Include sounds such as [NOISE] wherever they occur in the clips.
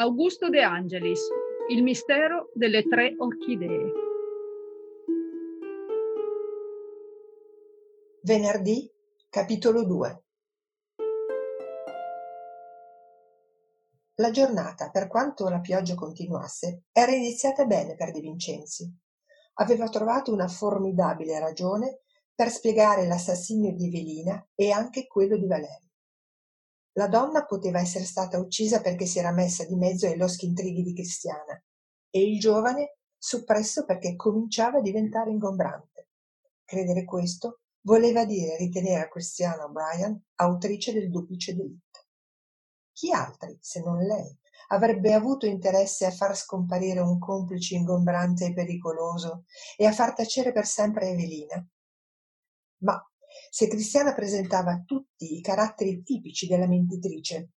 Augusto De Angelis, Il mistero delle tre orchidee. Venerdì, capitolo 2 La giornata, per quanto la pioggia continuasse, era iniziata bene per De Vincenzi. Aveva trovato una formidabile ragione per spiegare l'assassinio di Evelina e anche quello di Valerio. La donna poteva essere stata uccisa perché si era messa di mezzo ai loschi intrighi di Cristiana e il giovane suppresso perché cominciava a diventare ingombrante. Credere questo voleva dire ritenere Cristiana O'Brien autrice del duplice delitto. Chi altri, se non lei, avrebbe avuto interesse a far scomparire un complice ingombrante e pericoloso e a far tacere per sempre Evelina? Ma se Cristiana presentava tutti i caratteri tipici della mentitrice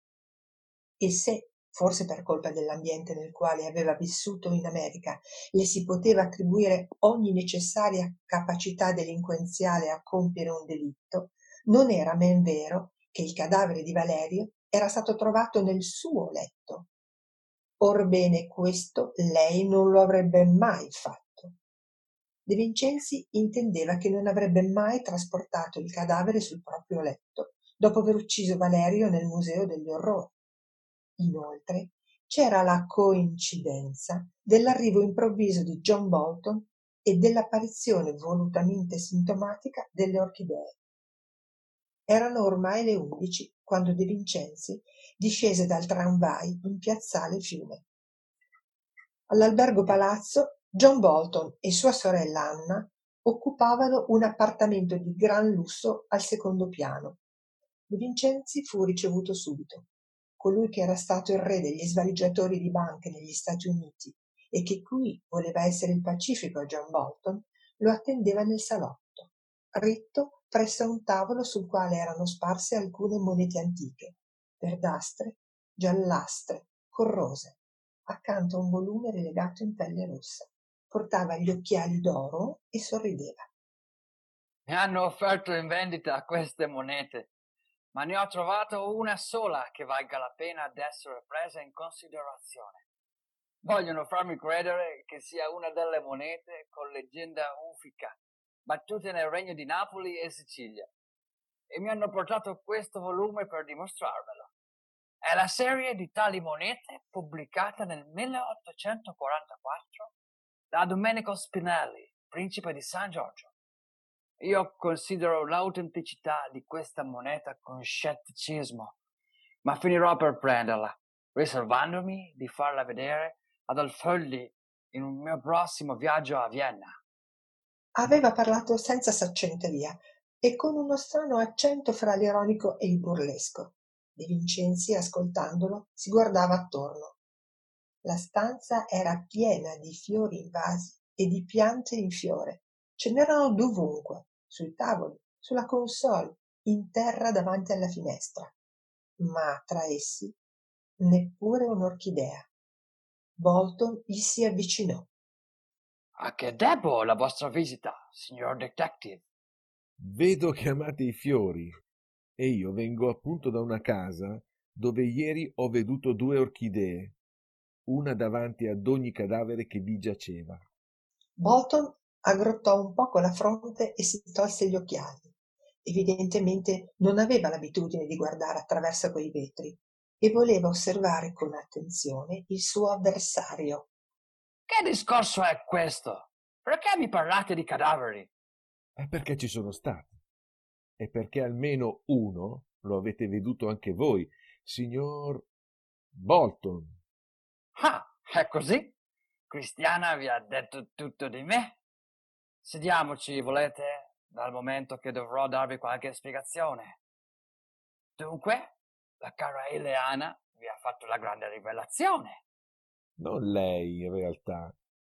e se, forse per colpa dell'ambiente nel quale aveva vissuto in America, le si poteva attribuire ogni necessaria capacità delinquenziale a compiere un delitto, non era men vero che il cadavere di Valerio era stato trovato nel suo letto. Orbene questo lei non lo avrebbe mai fatto. De Vincenzi intendeva che non avrebbe mai trasportato il cadavere sul proprio letto, dopo aver ucciso Valerio nel Museo degli Orrori. Inoltre c'era la coincidenza dell'arrivo improvviso di John Bolton e dell'apparizione volutamente sintomatica delle orchidee. Erano ormai le undici quando De Vincenzi discese dal tramvai in piazzale Fiume. All'albergo Palazzo John Bolton e sua sorella Anna occupavano un appartamento di gran lusso al secondo piano. De Vincenzi fu ricevuto subito. Colui che era stato il re degli svaligiatori di banche negli Stati Uniti e che qui voleva essere il pacifico John Bolton, lo attendeva nel salotto, ritto presso a un tavolo sul quale erano sparse alcune monete antiche, verdastre, giallastre, corrose, accanto a un volume rilegato in pelle rossa. Portava gli occhiali d'oro e sorrideva. Mi hanno offerto in vendita queste monete, ma ne ho trovato una sola che valga la pena d'essere presa in considerazione. Vogliono farmi credere che sia una delle monete con leggenda ufica battute nel regno di Napoli e Sicilia, e mi hanno portato questo volume per dimostrarvelo. È la serie di tali monete pubblicata nel 1844 da Domenico Spinelli, principe di San Giorgio. Io considero l'autenticità di questa moneta con scetticismo, ma finirò per prenderla, riservandomi di farla vedere ad Alföldi in un mio prossimo viaggio a Vienna. Aveva parlato senza saccenteria e con uno strano accento fra l'ironico e il burlesco. De Vincenzi, ascoltandolo, si guardava attorno. La stanza era piena di fiori in vasi e di piante in fiore. Ce n'erano dovunque, sui tavoli, sulla console, in terra davanti alla finestra. Ma tra essi neppure un'orchidea. Bolton gli si avvicinò. A che debbo la vostra visita, signor detective? Vedo che amate i fiori e io vengo appunto da una casa dove ieri ho veduto due orchidee, una davanti ad ogni cadavere che vi giaceva. Bolton aggrottò un po' con la fronte e si tolse gli occhiali. Evidentemente non aveva l'abitudine di guardare attraverso quei vetri e voleva osservare con attenzione il suo avversario. Che discorso è questo? Perché mi parlate di cadaveri? È perché ci sono stati. E perché almeno uno lo avete veduto anche voi, signor Bolton. Ah, è così? Cristiana vi ha detto tutto di me? Sediamoci, volete, dal momento che dovrò darvi qualche spiegazione. Dunque, la cara Eleana vi ha fatto la grande rivelazione non lei in realtà,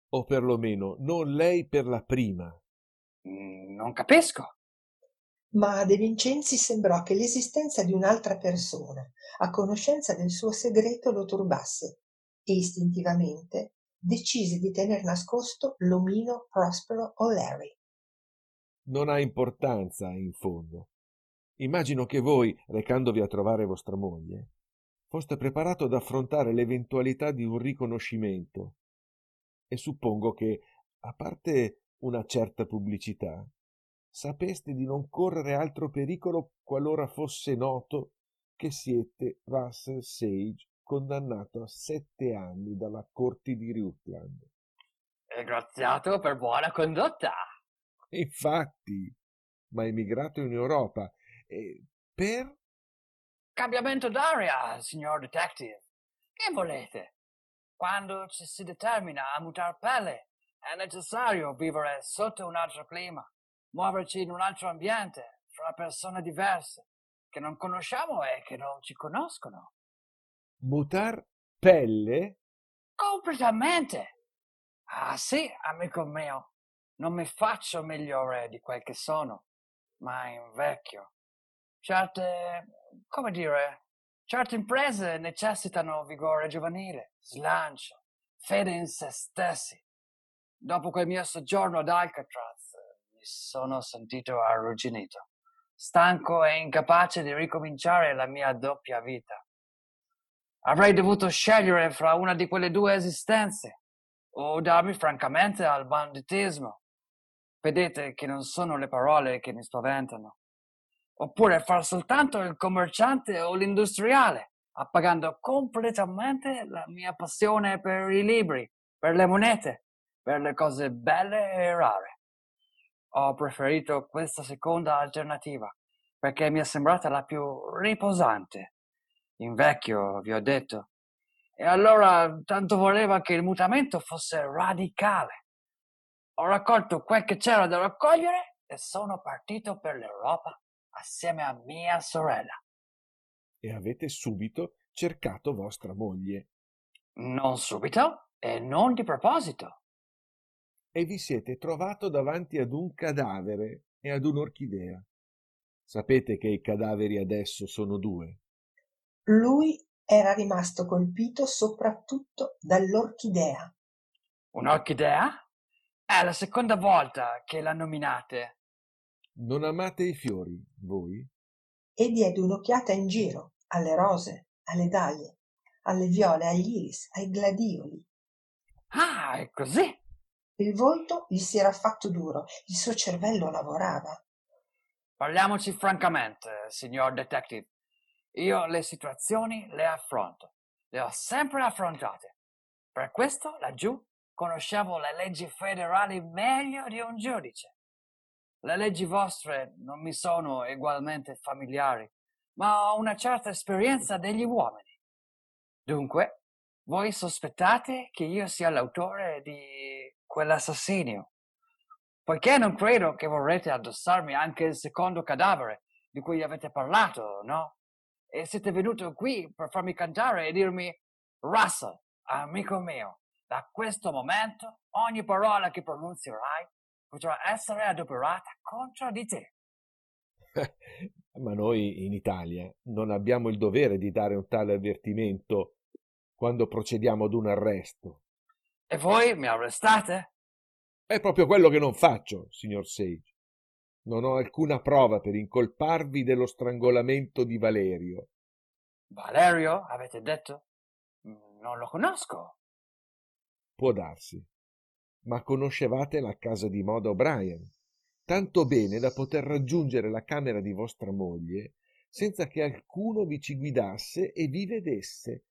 o perlomeno non lei per la prima. Mm, non capisco. Ma a De Vincenzi sembrò che l'esistenza di un'altra persona, a conoscenza del suo segreto, lo turbasse e istintivamente decise di tener nascosto l'omino Prospero O'Leary. Non ha importanza, in fondo. Immagino che voi, recandovi a trovare vostra moglie, foste preparato ad affrontare l'eventualità di un riconoscimento e suppongo che, a parte una certa pubblicità, sapeste di non correre altro pericolo qualora fosse noto che siete Russell Sage condannato a sette anni dalla corte di Rutland. Ringraziato per buona condotta. Infatti, ma emigrato in Europa e per Cambiamento d'aria, signor detective. Che volete? Quando ci si determina a mutar pelle, è necessario vivere sotto un altro clima, muoverci in un altro ambiente, fra persone diverse, che non conosciamo e che non ci conoscono. Mutar pelle? Completamente. Ah sì, amico mio, non mi faccio migliore di quel che sono, ma invecchio. Certe, come dire, certe imprese necessitano vigore giovanile, slancio, fede in se stessi. Dopo quel mio soggiorno ad Alcatraz mi sono sentito arrugginito, stanco e incapace di ricominciare la mia doppia vita. Avrei dovuto scegliere fra una di quelle due esistenze o darmi francamente al banditismo. Vedete che non sono le parole che mi spaventano. Oppure far soltanto il commerciante o l'industriale, appagando completamente la mia passione per i libri, per le monete, per le cose belle e rare. Ho preferito questa seconda alternativa perché mi è sembrata la più riposante. Invecchio, vi ho detto. E allora tanto voleva che il mutamento fosse radicale. Ho raccolto quel che c'era da raccogliere e sono partito per l'Europa assieme a mia sorella. E avete subito cercato vostra moglie. Non subito e non di proposito. E vi siete trovato davanti ad un cadavere e ad un'orchidea. Sapete che i cadaveri adesso sono due. Lui era rimasto colpito soprattutto dall'orchidea. Un'orchidea? È la seconda volta che la nominate. Non amate i fiori, voi? e diede un'occhiata in giro alle rose, alle daglie, alle viole, agli iris, ai gladioli. Ah, è così. Il volto gli si era fatto duro, il suo cervello lavorava. Parliamoci francamente, signor detective. Io le situazioni le affronto. Le ho sempre affrontate. Per questo, laggiù, conoscevo le leggi federali meglio di un giudice. Le leggi vostre non mi sono egualmente familiari, ma ho una certa esperienza degli uomini. Dunque, voi sospettate che io sia l'autore di quell'assassinio, poiché non credo che vorrete addossarmi anche il secondo cadavere di cui avete parlato, no? E siete venuto qui per farmi cantare e dirmi, Russell, amico mio, da questo momento ogni parola che pronunzierai potrà essere adoperata contro di te. [LAUGHS] Ma noi in Italia non abbiamo il dovere di dare un tale avvertimento quando procediamo ad un arresto. E voi mi arrestate? È proprio quello che non faccio, signor Sage. Non ho alcuna prova per incolparvi dello strangolamento di Valerio. Valerio, avete detto? Mm, Non lo conosco. Può darsi. Ma conoscevate la casa di moda O'Brien, tanto bene da poter raggiungere la camera di vostra moglie senza che alcuno vi ci guidasse e vi vedesse,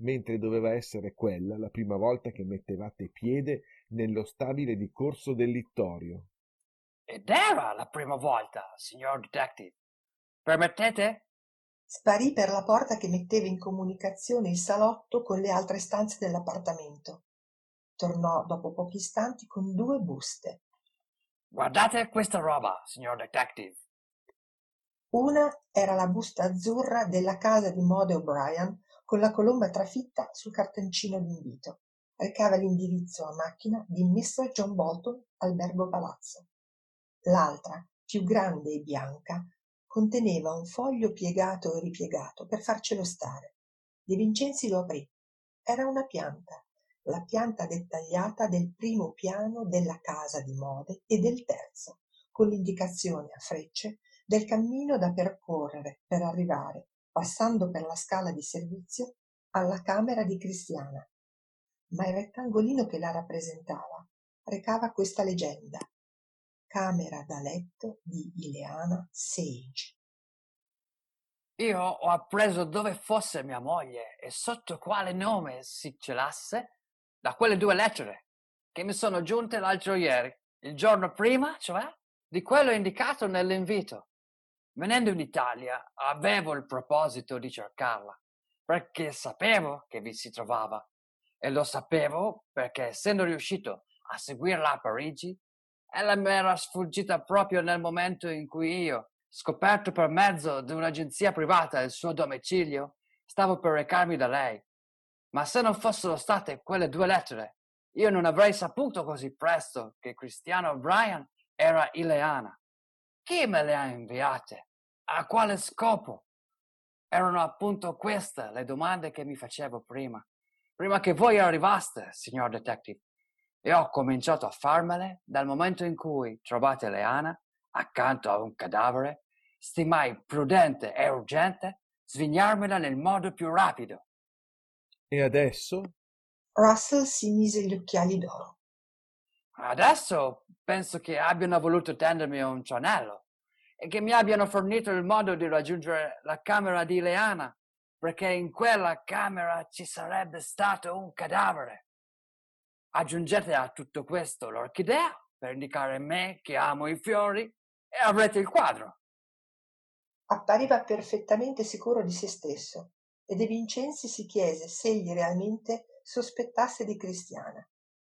mentre doveva essere quella la prima volta che mettevate piede nello stabile di Corso del Littorio. Ed era la prima volta, signor detective. Permettete? Sparì per la porta che metteva in comunicazione il salotto con le altre stanze dell'appartamento. Tornò dopo pochi istanti con due buste. Guardate questa roba, signor detective. Una era la busta azzurra della casa di moda O'Brien con la colomba trafitta sul cartoncino d'invito. Recava l'indirizzo a macchina di Mr. John Bolton, Albergo Palazzo. L'altra, più grande e bianca, conteneva un foglio piegato e ripiegato per farcelo stare. De Vincenzi lo aprì. Era una pianta, la pianta dettagliata del primo piano della casa di mode e del terzo, con l'indicazione a frecce del cammino da percorrere per arrivare, passando per la scala di servizio alla camera di Cristiana. Ma il rettangolino che la rappresentava recava questa leggenda. Camera da letto di Ileana Sage. Io ho appreso dove fosse mia moglie e sotto quale nome si celasse da quelle due lettere che mi sono giunte l'altro ieri, il giorno prima, cioè, di quello indicato nell'invito. Venendo in Italia avevo il proposito di cercarla, perché sapevo che vi si trovava e lo sapevo perché essendo riuscito a seguirla a Parigi, ella mi era sfuggita proprio nel momento in cui io, scoperto per mezzo di un'agenzia privata il suo domicilio, stavo per recarmi da lei. Ma se non fossero state quelle due lettere, io non avrei saputo così presto che Cristiano O'Brien era Ileana. Chi me le ha inviate? A quale scopo? Erano appunto queste le domande che mi facevo prima, prima che voi arrivaste, signor detective. E ho cominciato a farmele dal momento in cui trovate Leana accanto a un cadavere, stimai prudente e urgente svignarmela nel modo più rapido. E adesso? Russell si mise gli occhiali d'oro. Adesso penso che abbiano voluto tendermi un cianello e che mi abbiano fornito il modo di raggiungere la camera di Leana, perché in quella camera ci sarebbe stato un cadavere. Aggiungete a tutto questo l'orchidea per indicare me che amo i fiori e avrete il quadro. Appariva perfettamente sicuro di se stesso e De Vincenzi si chiese se egli realmente sospettasse di Cristiana.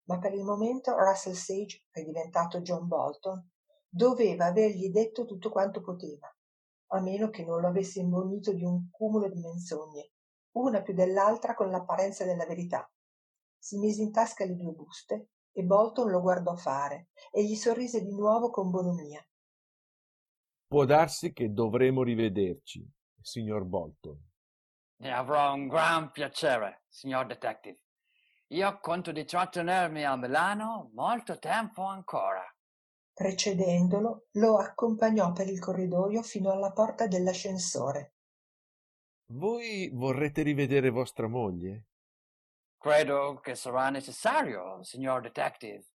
Ma per il momento Russell Sage, che è diventato John Bolton, doveva avergli detto tutto quanto poteva, a meno che non lo avesse imbonito di un cumulo di menzogne, una più dell'altra con l'apparenza della verità. Si mise in tasca le due buste e Bolton lo guardò fare e gli sorrise di nuovo con bonomia. Può darsi che dovremo rivederci, signor Bolton. Ne avrò un gran piacere, signor detective. Io conto di trattenermi a Milano molto tempo ancora. Precedendolo, lo accompagnò per il corridoio fino alla porta dell'ascensore. Voi vorrete rivedere vostra moglie? Credo che sarà necessario, signor detective.